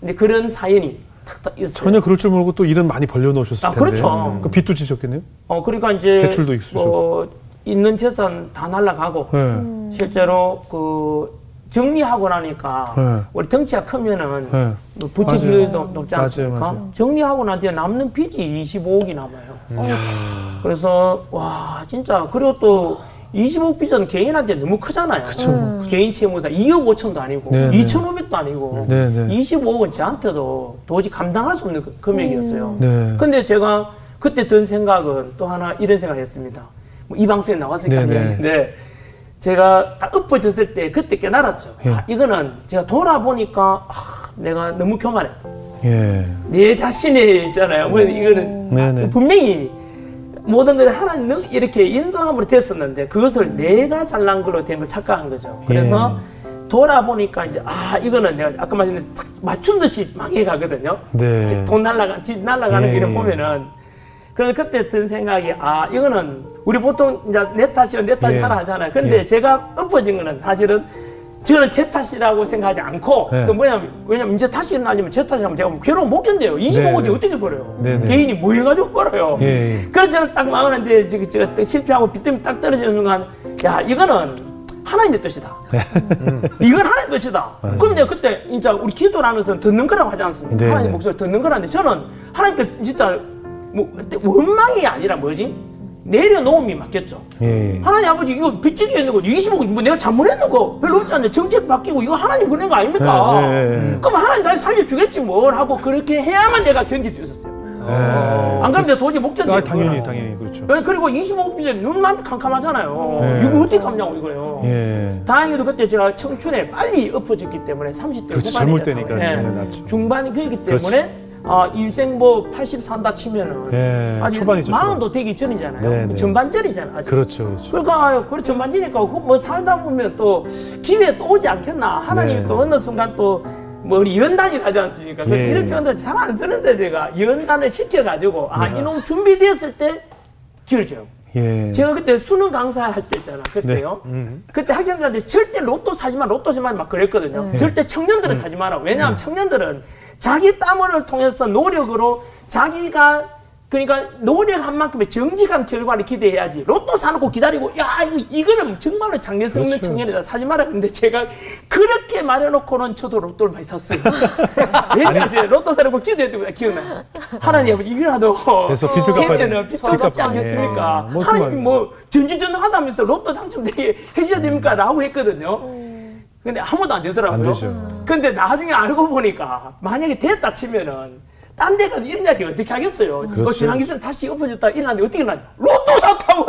근데 그런 사연이 탁탁 있어요. 전혀 그럴 줄 모르고 또 일은 많이 벌려놓으셨을 아, 텐데. 그렇죠. 그 빚도 지셨겠네요? 어 그러니까 이제 대출도 있으셨어. 뭐 있는 재산 다 날라가고 네. 실제로 그 정리하고 나니까 네. 우리 덩치가 크면은 네. 뭐 부채 맞아요. 비율도 높지 맞아요, 않습니까? 맞아요. 정리하고 난 뒤에 남는 빚이 25억이 남아요. 음. 그래서 와 진짜 그리고 또 25억 빚은 개인한테 너무 크잖아요. 그쵸. 개인 채무사 2억 5천도 아니고 네, 네. 2,500도 아니고 네, 네. 25억은 저한테도 도저히 감당할 수 없는 그- 금액이었어요. 네. 근데 제가 그때 든 생각은 또 하나 이런 생각을 했습니다. 뭐 이 방송에 나왔으니까. 이야기인데 제가 딱 엎어졌을 때 그때 깨달았죠. 예. 아, 이거는 제가 돌아보니까 아, 내가 너무 교만했다. 예. 내 자신이 있잖아요. 뭐 이거는 네, 네. 분명히 모든 것을 하나님 능- 이렇게 인도함으로 됐었는데 그것을 내가 잘난 걸로 된 걸 착각한 거죠. 그래서 예. 돌아보니까 이제 아 이거는 내가 아까 말씀드린 탁 맞춘 듯이 망해가거든요. 네. 돈 날라가 집 날라가는 예, 길을 예. 보면은 그래서 그때 든 생각이 아 이거는 우리 보통 이제 내 탓이면 내 탓이 예. 하나 하잖아요. 근데 예. 제가 엎어진 거는 사실은 저는 제 탓이라고 생각하지 않고 네. 그 뭐냐면 왜냐면 이제 다시 일어나려면 제 탓이라면 제가 뭐 괴로움 못 견뎌요. 25억을 네. 어떻게 벌어요? 네, 네. 개인이 뭐 해가지고 벌어요. 예, 예. 그래서 저는 딱 마음하는데 지금 제가 또 실패하고 빚때문에 딱 떨어지는 순간 야 이거는 하나님의 뜻이다. 음. 이건 하나님의 뜻이다. 그럼 내가 그때 진짜 우리 기도라는 것은 듣는 거라고 하지 않습니까? 네, 하나님 네. 목소리 듣는 거라는데 저는 하나님께 진짜 뭐 원망이 아니라 뭐지? 내려놓음이 맞겠죠. 예, 예. 하나님 아버지 이거 빚지기 있는 거 25억 뭐 내가 잘못했는 거 별로 없지 않냐 정책 바뀌고 이거 하나님 보낸 거 아닙니까? 네, 네, 네. 그럼 하나님 다시 살려주겠지 뭘 하고 그렇게 해야만 내가 견딜 수 있었어요. 예. 안 그러면 내가 도저히 못 견뎌요. 아, 당연히, 당연히 그렇죠. 네, 그리고 25억 빚에 눈만 캄캄하잖아요. 네. 이거 어떻게 갚냐고 이거요. 예. 다행히도 그때 제가 청춘에 빨리 엎어졌기 때문에 30대 그렇죠, 후반이 젊을 됐다고. 때니까. 예. 네. 중반이 그렇기 때문에 아, 인생 뭐 80 산다 치면은 예, 아직 초반이죠, 마흔도 되기 전이잖아요. 네, 네. 전반전이잖아요. 아직. 그렇죠, 그렇죠. 그러니까 그래 전반지니까 그뭐 살다 보면 또 기회 또 오지 않겠나 하나님이 네. 또 어느 순간 또 뭐 우리 연단이 하지 않습니까? 그 예. 이런 표현도 잘 안 쓰는데 제가 연단을 시켜가지고 아 네. 이놈 준비되었을 때 기회를 줘요. 예. 제가 그때 수능 강사 할 때 있잖아 그때요. 네. 음. 그때 학생들한테 절대 로또 사지 마, 로또 사지 마 막 그랬거든요. 절대 청년들은 네. 사지 마라. 왜냐하면 청년들은 자기 땀을 통해서 노력으로 자기가 그러니까 노력한 만큼의 정직한 결과를 기대해야지. 로또 사놓고 기다리고 야 이거 이거는 정말로 장래성 있는 그렇죠. 청년이다 사지 마라. 근데 제가 그렇게 말해놓고는 저도 로또를 많이 샀어요. <laughs> 왠지 아세요? 로또 사놓고 기도했던 거 기억나요? 하나님 이거라도 그래서 빚을 갚아야. 빚을 빚 갚지. 않겠습니까? 예. 무슨 하나님? 뭐 전지전능하다면서 로또 당첨되게 해줘야 됩니까? 라고 했거든요. 근데 아무도 안 되더라고요. 안 되죠. 근데 나중에 알고 보니까 만약에 됐다 치면은 딴 데 가서 일어나지 어떻게 하겠어요? 그 그렇죠. 지난 기술 다시 엎어졌다 일어났는데 어떻게 일어나냐? 로또 샀다고!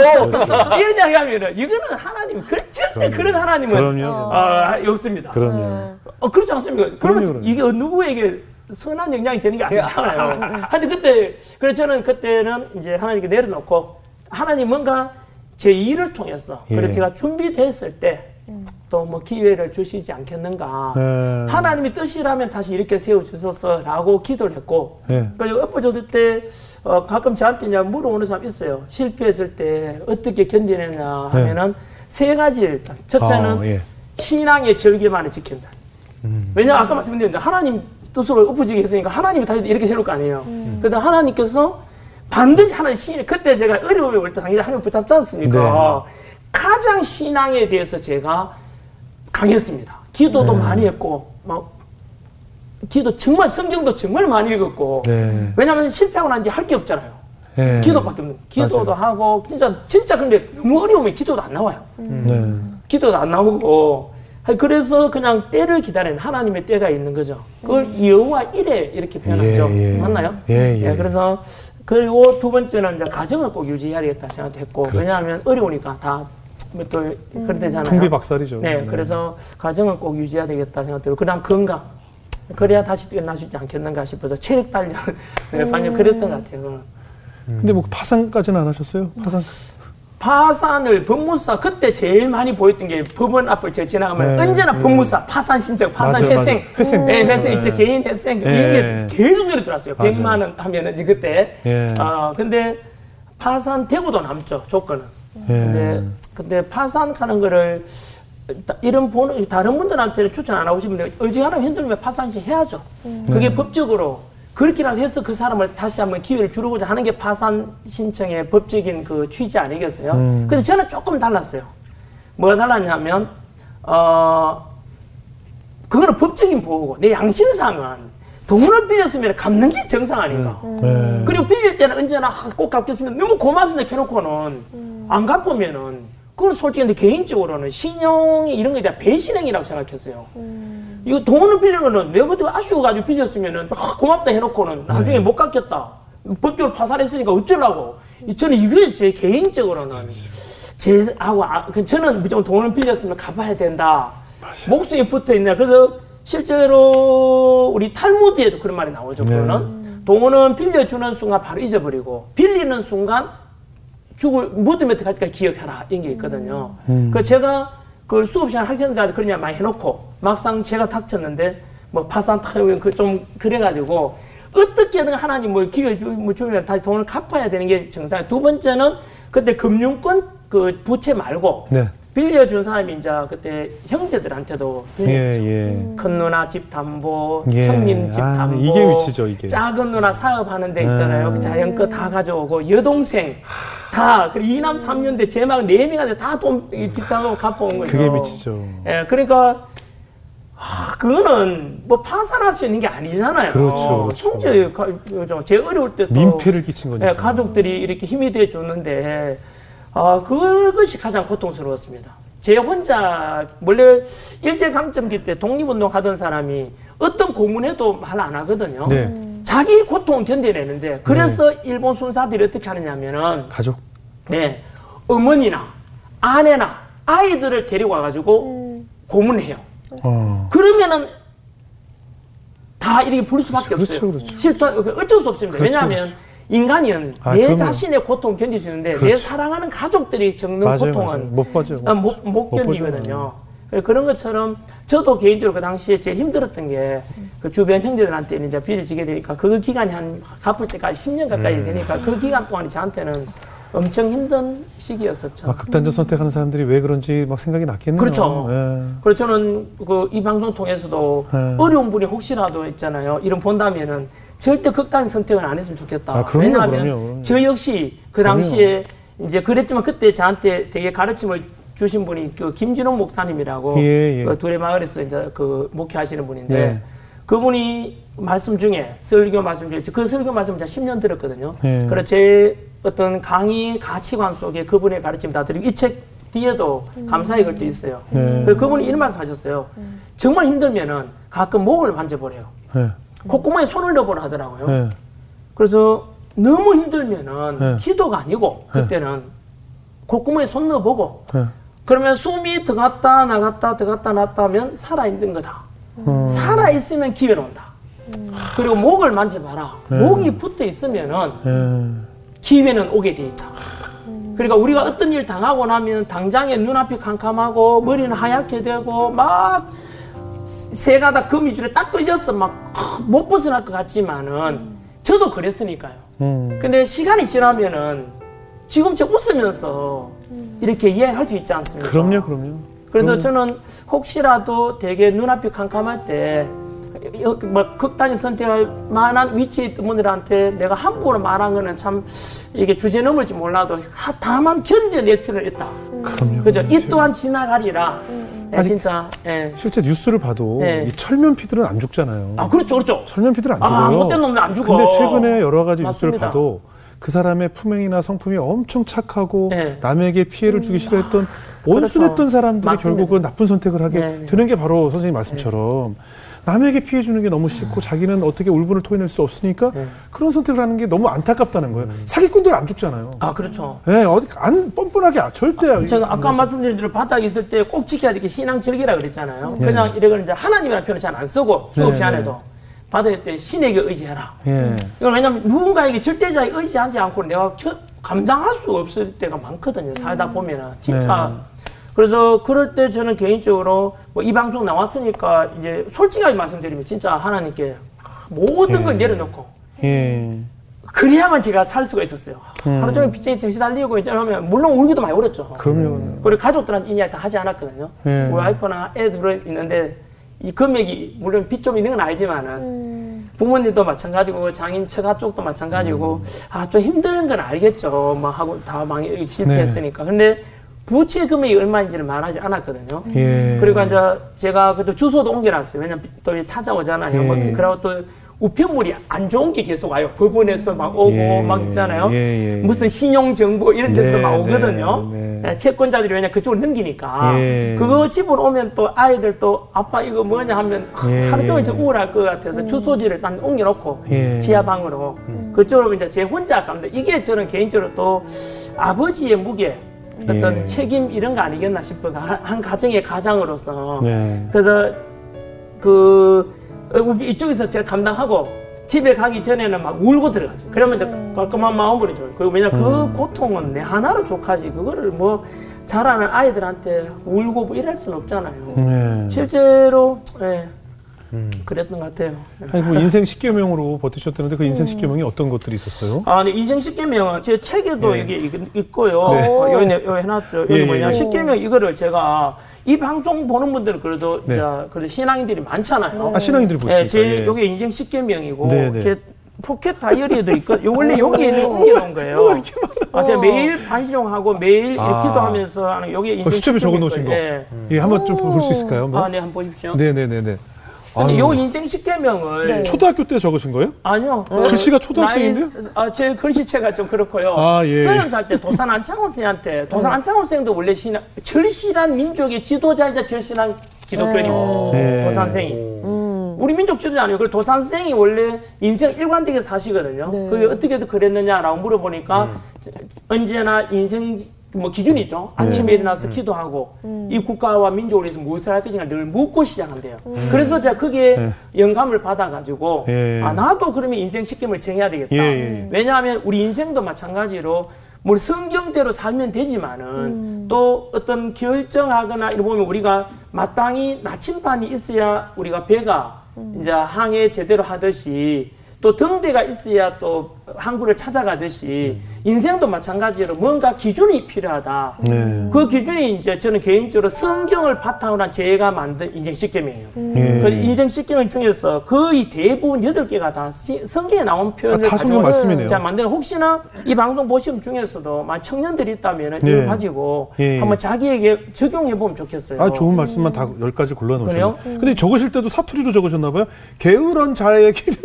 이런 이야기 하면은 이거는 하나님, 그, 절대 그런 하나님은 그럼요. 어, 없습니다. 그럼요. 어, 그렇지 않습니까? 그러면 그럼요. 이게 누구에게 선한 영향이 되는 게 아니잖아요. <laughs> 하여튼 그때, 그래서 저는 그때는 이제 하나님께 내려놓고 하나님 뭔가 제 일을 통해서 예. 그렇게가 준비됐을 때 또 뭐 기회를 주시지 않겠는가. 예. 하나님이 뜻이라면 다시 이렇게 세워주소서라고 기도를 했고 예. 그러니까 엎어졌을 때 어, 가끔 저한테 이제 물어보는 사람 있어요. 실패했을 때 어떻게 견디느냐 하면은 세 가지 일단 첫째는 아, 예. 신앙의 절개만을 지킨다. 왜냐면 아까 말씀드렸는데 하나님 뜻으로 엎어지게 했으니까 하나님이 다시 이렇게 세울 거 아니에요. 그래서 하나님께서 반드시 하나님 신 그때 제가 어려움에 올때 당연히 하나님 붙잡지 않습니까? 가장 신앙에 대해서 제가 강했습니다. 기도도 많이 했고 막 기도 정말 성경도 정말 많이 읽었고 네. 왜냐하면 실패하고 난 뒤에 할게 없잖아요. 예. 기도밖에 없는 기도도 맞아요. 하고 진짜 진짜 근데 너무 어려우면 기도도 안 나와요. 네. 기도도 안 나오고 그래서 그냥 때를 기다리는 하나님의 때가 있는 거죠. 그걸 여호와 일에 이렇게 표현하죠. 예, 예. 맞나요? 예, 예. 그래서 그리고 두 번째는 이제 가정을 꼭 유지해야겠다 생각했고 그렇죠. 왜냐하면 어려우니까 다 또 그렇대잖아요. 풍비박살이죠. 네, 그래서 가정을 꼭 유지해야 되겠다 생각들고 그다음 건강. 그래야 다시 깨어날 수 있지 않겠는가 싶어서 체력 단련 <laughs> 네, 반영 그랬던 것 같아요. 근데 뭐 파산까지는 안 하셨어요? 파산. 파산을 법무사 그때 제일 많이 보였던 게 법원 앞을 제가 지나가면 네. 언제나 법무사 파산 신청 파산 맞아요, 회생 맞아요. 회생 네. 회생 있죠 네. 개인 회생 네. 이게 계속 늘어 들었어요 맞아요. 100만 원 하면은 이제 그때 예. 아 근데 파산 되고도 남죠 조건은 예. 근데 근데 파산 하는 거를 이런 보는 다른 분들한테는 추천 안 하고 싶은데 어지간하면 힘들면 파산시 해야죠. 그게 법적으로 그렇게라도 해서 그 사람을 다시 한번 기회를 주려고자 하는 게 파산 신청의 법적인 그 취지 아니겠어요? 근데 저는 조금 달랐어요. 뭐가 달랐냐면 어 그거는 법적인 보호고 내 양심상은 돈을 빌렸으면 갚는 게 정상 아닌가. 예. 그리고 빌릴 때는 언제나 아, 꼭 갚겠습니다. 너무 고맙습니다. 해놓고는 안 갚으면은 그건 솔직히 근데 개인적으로는 신용이 이런 거에 대한 배신행위라고 생각했어요. 이거 돈을 빌리는 거는 내가 그때 아쉬워가지고 빌렸으면은 아, 고맙다 해놓고는 나중에 못 갚겠다. 법적으로 파산했으니까 어쩌려고. 이- 저는 이게 제 개인적으로는 제 하고 아, 그 저는 무조건 돈을 빌렸으면 갚아야 된다. 목숨이 붙어 있네. 그래서 실제로 우리 탈무드에도 그런 말이 나오죠. 그거는 돈은 빌려주는 순간 바로 잊어버리고 빌리는 순간 죽을 무덤에 들어갈 때까지 기억하라 이런 게 있거든요. 그 제가 그 수업 시간 학생들한테 그런 이야기 많이 해놓고 막상 제가 닥쳤는데 뭐 파산 그좀 그래가지고 어떻게든 하나님 뭐 기회 주, 뭐 주면 다시 돈을 갚아야 되는 게 정상. 두 번째는 그때 금융권 그 부채 말고 네. 빌려준 사람이 이제 그때 형제들한테도 예, 예. 큰 누나 집 담보, 예. 형님 집 아, 담보, 이게 위치죠, 이게. 작은 누나 사업하는 데 있잖아요. 음. 그 자연거 다 가져오고 여동생 다 그리고 이남 삼년대 제막 네 명한테 다돈 빚담고 갚아온 거죠. 그게 미치죠. 예, 그러니까 아, 그거는 뭐 파산할 수 있는 게 아니잖아요. 그렇죠, 그렇죠. 제 어려울 때도 민폐를 끼친 거니까. 예, 가족들이 이렇게 힘이 돼 줬는데 아 그것이 가장 고통스러웠습니다. 제 혼자 원래 일제 강점기 때 독립운동 하던 사람이 어떤 고문해도 말 안 하거든요. 네. 자기 고통을 견뎌내는데 그래서 일본 순사들이 어떻게 하느냐면은 가족. 네 어머니나 아내나 아이들을 데리고 와가지고 고문해요. 어. 그러면은 다 이렇게 부를 수밖에 그렇죠, 없어요. 그렇죠. 실수 어쩔 수 없습니다. 그렇죠, 왜냐하면 그렇죠. 인간은 아, 내 그럼요. 자신의 고통 견딜 수 있는데 내 그렇죠. 사랑하는 가족들이 겪는 맞아요, 고통은. 못. 아, 못, 못 못. 견디거든요. 그래서 그런 것처럼 저도 개인적으로 그 당시에 제일 힘들었던 게 그 주변 형제들한테 이제 빚을 지게 되니까 그 기간이 한 갚을 때까지 10년 가까이 음. 되니까 그 기간 동안이 저한테는 엄청 힘든 시기였었죠. 막 극단적 선택하는 사람들이 왜 그런지 막 생각이 났겠네요. 그렇죠. 예. 그래서 저는 그 이 방송 통해서도 네. 어려운 분이 혹시라도 있잖아요. 이런 본다면은 절대 극단 선택은 안 했으면 좋겠다. 아, 그럼요, 왜냐하면 그럼요. 저 역시 그 당시에 이제 그랬지만 그때 저한테 되게 가르침을 주신 분이 그 김진호 목사님이라고 예, 예. 그 둘의 마을에서 이제 그 목회하시는 분인데 네. 그분이 말씀 중에 설교 말씀 중에 그 설교 말씀 제가 10년 들었거든요. 예. 그래서 제 어떤 강의 가치관 속에 그분의 가르침 다 드리고 이 책 뒤에도 감사의 글도 있어요. 네. 그래서 그분이 이런 말씀 하셨어요. 정말 힘들면은 가끔 목을 만져보래요. 예. 콧구멍에 손을 넣어보라 하더라고요. 예. 그래서 너무 힘들면은 네. 기도가 아니고 그때는 콧구멍에 손 넣어보고 예. 그러면 숨이 들어갔다 나갔다 들어갔다 나갔다 하면 살아있는 거다. 음. 살아있으면 기회는 온다. 그리고 목을 만져봐라. 네. 목이 붙어 있으면은 예. 기회는 오게 돼 있다. 그러니까 우리가 어떤 일 당하고 나면 당장에 눈앞이 캄캄하고 머리는 하얗게 되고 막 새가다 거미줄에 딱 끌려서 막 못 벗어날 것 같지만은 저도 그랬으니까요. 음. 근데 시간이 지나면은 지금처럼 웃으면서 이렇게 이해할 수 있지 않습니까? 그럼요, 그럼요. 그래서 저는 혹시라도 되게 눈앞이 캄캄할 때, 여- 뭐 극단적 선택할 만한 위치에 있던 분들한테 내가 함부로 말한 거는 참 이게 주제 넘을지 몰라도 하- 다만 견뎌낼 필요는 있다. 그럼요. 그죠? 이 또한 지나가리라. 예, 아니, 진짜. 예. 실제 뉴스를 봐도 네. 이 철면피들은 안 죽잖아요. 아, 그렇죠, 그렇죠. 철면피들은 안 아, 죽어요. 못된 놈들 안 죽어. 근데 최근에 여러 가지 뉴스를 맞습니다. 봐도 그 사람의 품행이나 성품이 엄청 착하고 네. 남에게 피해를 주기 싫어했던 온순했던 그렇죠. 사람들이 맞습니다. 결국은 나쁜 선택을 하게 네, 네. 되는 게 바로 선생님 말씀처럼 남에게 피해 주는 게 너무 싫고 자기는 어떻게 울분을 토해낼 수 없으니까 네. 그런 선택을 하는 게 너무 안타깝다는 거예요. 사기꾼들 안 죽잖아요. 아, 그렇죠. 예, 어디 안 뻔뻔하게 아, 절대 제가 아까 말씀드린 대로 바닥에 있을 때 꼭 지켜야 될 게 신앙 절기라 그랬잖아요. 네. 그냥 이래거는 이제 하나님이라는 표현을 잘 안 쓰고 수업 네, 시간에 네. 도 바닥에 있을 때 신에게 의지해라. 예. 이건 왜냐면 누군가에게 절대자에 의지하지 않고 내가 겨- 감당할 수 없을 때가 많거든요. 살다 보면은 진짜. 네. 그래서 그럴 때 저는 개인적으로 뭐 이 방송 나왔으니까 이제 솔직하게 말씀드리면 진짜 하나님께 모든 걸 네. 내려놓고 예. 그래야만 제가 살 수가 있었어요. 음. 하루 종일 빚쟁이 정신 달리고 이제 하면 물론 울기도 많이 울었죠. 그럼요. 그리고 가족들한테 이 이야기 다 하지 않았거든요. 네. 우리 와이프나 애들은 있는데 이 금액이 물론 빚 좀 있는 건 알지만은 부모님도 마찬가지고 장인 처가 쪽도 마찬가지고 아좀 힘든 건 알겠죠. 막 하고 다 망해 실패했으니까. 근데 부채 금액이 얼마인지를 말하지 않았거든요. 예. 그리고 이제 제가 그래도 주소도 옮겨놨어요. 왜냐면 또 찾아오잖아요. 뭐 예. 그리고 또 우편물이 안 좋은 게 계속 와요. 법원에서 막 오고 예. 막 있잖아요. 예, 예. 무슨 신용정보 이런 데서 네, 막 오거든요. 네, 네. 예, 채권자들이 왜냐 그쪽으로 넘기니까. 예. 그거 집으로 오면 또 아이들 또 아빠 이거 뭐냐 하면 예, 하루 종일 예. 좀 우울할 것 같아서 주소지를 일단 옮겨놓고 예. 지하방으로 그쪽으로 이제 제 혼자 갑니다. 이게 저는 개인적으로 또 아버지의 무게 어떤 예. 책임 이런 거 아니겠나 싶어서 한, 한 가정의 가장으로서 네. 그래서 그 어, 우리 이쪽에서 제가 감당하고 집에 가기 전에는 막 울고 들어갔어요. 그러면 이제 깔끔한 마음으로 좀. 그 왜냐 그 고통은 내 하나로 족하지 그거를 뭐 자라는 아이들한테 울고 뭐 이럴 수는 없잖아요. 네. 실제로 예. 그랬던 것 같아요. 아니 뭐 <laughs> 인생 10계명으로 버티셨다는데 그 인생 10계명이 어떤 것들이 있었어요? 아, 네, 인생 십계명 제 책에도 예. 이게 있- 있고요. 네. 어, 여기, 내- 여기 해놨죠. 여기 예, 뭐냐 예. 십계명 이거를 제가 이 방송 보는 분들은 그래도 네. 자, 그래도 신앙인들이 많잖아요. 아 신앙인들이 보시니까 예, 제 예. 여기 인생 십계명이고 네, 네. 포켓 다이어리에도 있고 요 원래 여기에 옮겨놓은 거예요. 아, 제가 매일 반시종하고 매일 이렇게 아. 기도하면서 하는 여기 인생 수첩에 적어놓으신 거. 예. 예, 한번 좀 볼 수 있을까요? 한번? 아, 네, 한번 보십시오. 네 네 네 네. 근데 아유, 요 인생 십계명을 네. 초등학교 때 적으신 거예요? 아니요. 글씨가 초등학생인데요? 나이- 아, 제 글씨체가 좀 그렇고요. 아, 예. 서른 살 때 도산 안창호 선생한테 도산 안창호 선생도 원래 신앙, 절실한 민족의 지도자이자 절실한 기독교인이고 네. 도산 선생이. 우리 민족 지도자 아니에요. 그 도산 선생이 원래 인생 일관되게 사시거든요. 네. 그게 어떻게 해서 그랬느냐라고 물어보니까 언제나 인생 뭐 기준이죠. 아침에 일어나서 기도하고 이 국가와 민족을 위해서 무엇을 할 것인가 늘 묻고 시작한대요. 그래서 제가 그게 영감을 받아가지고 예. 아 나도 그러면 인생 식견을 정해야 되겠다. 예, 예. 왜냐하면 우리 인생도 마찬가지로 뭐 성경대로 살면 되지만은 또 어떤 결정하거나 이러 보면 우리가 마땅히 나침반이 있어야 우리가 배가 이제 항해 제대로 하듯이 또 등대가 있어야 또 항구를 찾아가듯이 인생도 마찬가지로 뭔가 기준이 필요하다. 네. 그 기준이 이제 저는 개인적으로 성경을 바탕으로 한 제가 만든 인생 식견이에요. 예. 그 인생 식견 중에서 거의 대부분 여덟 개가 다 시- 성경에 나온 표현을 아, 다 성경 가지고 말씀이네요. 자 만드는 혹시나 이 방송 보시는 중에서도 만 청년들이 있다면 네. 이걸 가지고 예, 예. 한번 자기에게 적용해 보면 좋겠어요. 아 좋은 말씀만 다 열 가지 골라? 놓으셨네요. 근데 적으실 때도 사투리로 적으셨나 봐요. 게으른 자의 길은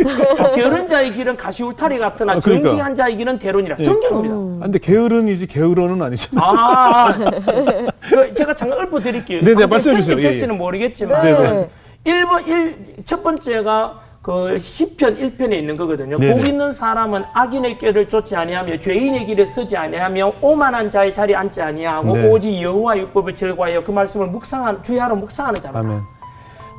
<laughs> 게으른 자의 길은 가시울타리 같으나 아, 그러니까. 정직한 자의 길은 대 론이라 예. 성경입니다. 아, 근데 게으른이지 게으러는 아니잖아요. 아, 아. <laughs> 그 제가 잠깐 읊어 드릴게요. 네네, 말씀해 주세요. 예, 예. 될지는 모르겠지만 네. 네네. 일 1번 일첫 번째가 그 시편 1편에 있는 거거든요. 네네. 복 있는 사람은 악인의 꾀를 쫓지 아니하며 죄인의 길에 서지 아니하며 오만한 자의 자리에 앉지 아니하고 네. 오직 여호와 율법을 즐거하여 그 말씀을 묵상한 주야로 묵상하는 자다. 아멘.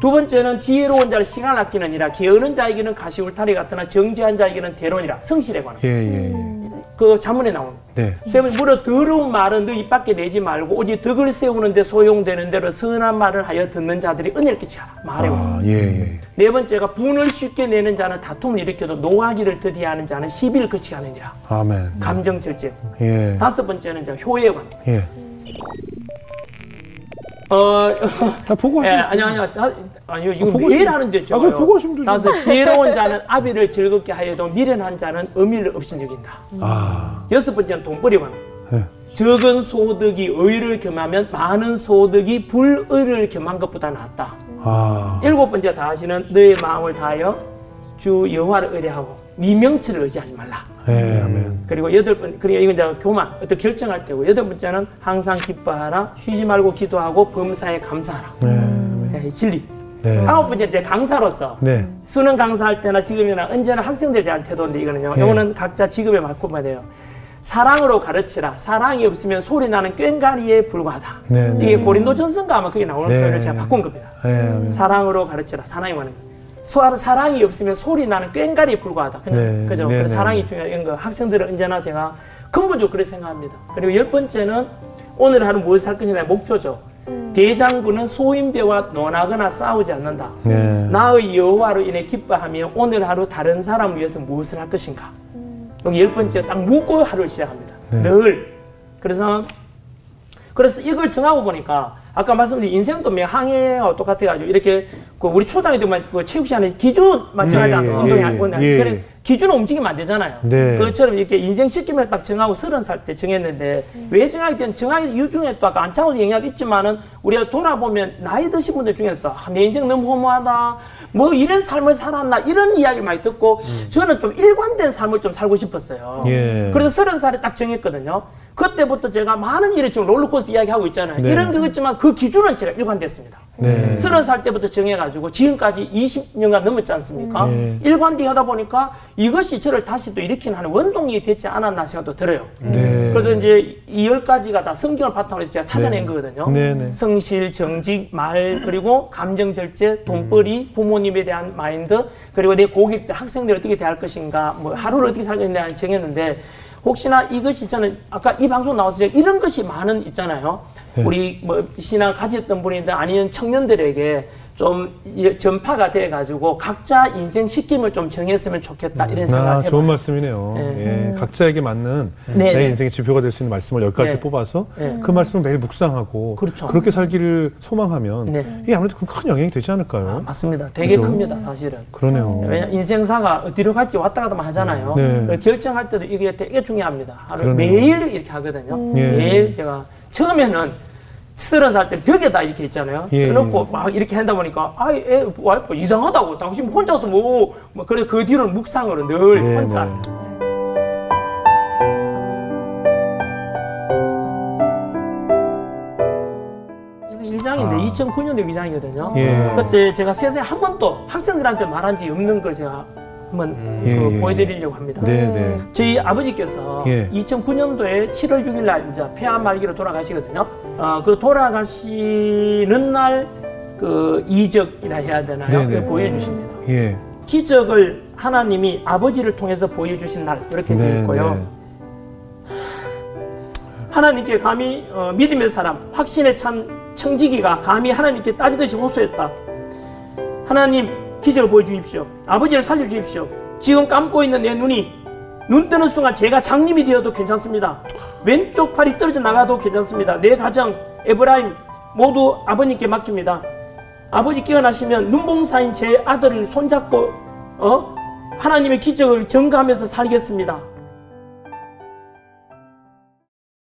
두 번째는 지혜로운 자를 시간 아끼느니라 게으른 자에게는 가시 울타리 같으나 정지한 자에게는 대론이라 성실에 관한 예, 예, 예. 그 자문에 나오는 네. 세 번째, 무려 더러운 말은 너입 밖에 내지 말고 오직 덕을 세우는데 소용되는 대로 선한 말을 하여 듣는 자들이 은혜를 끼치라. 말해 와. 아, 예, 예. 네 번째가 분을 쉽게 내는 자는 다툼을 일으켜도 노하기를 더디하는 자는 시비를 거치게 하느니라. 아멘. 감정 절제. 예. 다섯 번째는 효에 관해. 예. 어, <laughs> 아, 보고 예, 하시면 아니 아니요. 다- 아니요. 이거 아, 보고 매일 하시면- 하는데. 아, 그래, 보고 하시면 되죠. 다섯 지혜로운 자는 아비를 즐겁게 하여도 미련한 자는 의미를 없이 여긴다. 아, 여섯 번째는 돈벌이 관해. 예. 적은 소득이 의를 겸하면 많은 소득이 불의를 겸한 것보다 낫다. 아, 일곱 번째 다 하시는 너의 마음을 다하여 주 여호와를 의뢰하고 네 명치를 의지하지 말라. 예, 아멘. 그리고 여덟 번 그리고 이건 이제 교만 어떤 결정할 때고 여덟 번째는 항상 기뻐하라 쉬지 말고 기도하고 범사에 감사하라. 네, 진리. 네. 아홉 번째 이제 강사로서 네. 수능 강사할 때나 지금이나 언제나 학생들에 대한 태도인데 이거는요. 네. 이거는 각자 직업에 맞고 봐야 돼요. 사랑으로 가르치라. 사랑이 없으면 소리 나는 꽹가리에 불과하다. 네, 네. 이게 고린도 전서인가 아마 그게 나오는 네. 표현을 제가 바꾼 겁니다. 예, 아멘. 사랑으로 가르치라. 사랑이 많은 거. 소- 사랑이 없으면 소리 나는 꽹가리에 불과하다. 그냥 네, 그죠? 네, 그래서 네. 사랑이 중요한 거. 학생들은 언제나 제가 근본적으로 그렇게 생각합니다. 그리고 열 번째는 오늘 하루 무엇을 할 것이냐 목표죠. 대장부는 소인배와 논하거나 싸우지 않는다. 네. 나의 여호와로 인해 기뻐하며 오늘 하루 다른 사람을 위해서 무엇을 할 것인가. 여기 열 번째 딱 묻고 하루를 시작합니다. 네. 늘. 그래서 그래서 이걸 정하고 보니까 아까 말씀드린 인생도 뭐 항해와 똑같아가지고 이렇게 그 우리 초등학교 때만 그 체육 시간에 기준 마찬가지 예, 않아요. 예, 운동이 예, 안 예. 그래 기준을 움직이면 안 되잖아요. 네. 그것처럼 이렇게 인생 시기를 딱 정하고 서른 살 때 정했는데 왜 정하게 된 정하기 이유 중에 또 아까 안창호도 얘기도 있지만은 우리가 돌아보면 나이 드신 분들 중에서 아, 내 인생 너무 허무하다. 뭐 이런 삶을 살았나 이런 이야기를 많이 듣고 저는 좀 일관된 삶을 좀 살고 싶었어요. 예. 그래서 서른 살에 딱 정했거든요. 그때부터 제가 많은 일을 좀 롤러코스터 이야기하고 있잖아요. 네. 이런 거겠지만 그 기준은 제가 일관됐습니다. 네. 서른 살 때부터 정해가지고 지금까지 20년간 넘었지 않습니까? 네. 일관되게 하다 보니까 이것이 저를 다시 또 일으키는 하는 원동력이 됐지 않았나 생각도 들어요. 네. 그래서 이제 이 열 가지가 다 성경을 바탕으로 해서 제가 찾아낸 네. 거거든요. 네, 네. 성실, 정직, 말, 그리고 감정 절제, 돈벌이, 부모님에 대한 마인드, 그리고 내 고객들, 학생들 어떻게 대할 것인가, 뭐 하루를 어떻게 살 것인가 정했는데 혹시나 이것이 저는 아까 이 방송 나와서 제가 이런 것이 많은 있잖아요. 네. 우리 뭐 신앙 가졌던 분이든 아니면 청년들에게 좀 이- 전파가 돼 가지고 각자 인생 시킴을 좀 정했으면 좋겠다 이런 생각을 아, 해봐요. 좋은 말씀이네요. 네. 예, 각자에게 맞는 네, 내 네. 인생의 지표가 될 수 있는 말씀을 열 가지 네. 뽑아서 네. 그 말씀을 매일 묵상하고 그렇죠. 렇게 살기를 소망하면 네. 이게 아무래도 큰- 큰 영향이 되지 않을까요? 맞습니다. 되게 그죠? 큽니다, 사실은. 그러네요. 왜냐 인생사가 어디로 갈지 왔다 갔다 하잖아요. 결정할 때도 이게 되게 중요합니다. 하루 그러네요. 매일 이렇게 하거든요. 예. 매일 제가 처음에는 서른 살 때 벽에다 이렇게 있잖아요. 예, 써놓고 막 이렇게 한다 보니까 아이 애 와이프 이상하다고 당신 혼자서 뭐, 뭐 그래 그 뒤로는 묵상으로 늘 네, 혼자 네. 이거 일장인데 아. 2009년도 일장이거든요. 예. 그때 제가 세상에 한 번도 학생들한테 말한 적이 없는 걸 제가 한번 예, 그 예. 보여드리려고 합니다. 네, 네. 저희 아버지께서 예. 2009년도에 7월 6일 날 이제 폐암 말기로 돌아가시거든요. 어, 그 돌아가시는 날 그 이적이라 해야 되나요? 네네. 그걸 보여주십니다. 예. 기적을 하나님이 아버지를 통해서 보여주신 날 이렇게 되어 네, 있고요. 네. 하나님께 감히 어, 믿음의 사람, 확신에 찬 청지기가 감히 하나님께 따지듯이 호소했다. 하나님 기적을 보여주십시오. 아버지를 살려주십시오. 지금 감고 있는 내 눈이 눈 뜨는 순간 제가 장님이 되어도 괜찮습니다. 왼쪽 팔이 떨어져 나가도 괜찮습니다. 내 가정, 에브라임 모두 아버님께 맡깁니다. 아버지 깨어나시면 눈봉사인 제 아들을 손잡고 어? 하나님의 기적을 전가하면서 살겠습니다.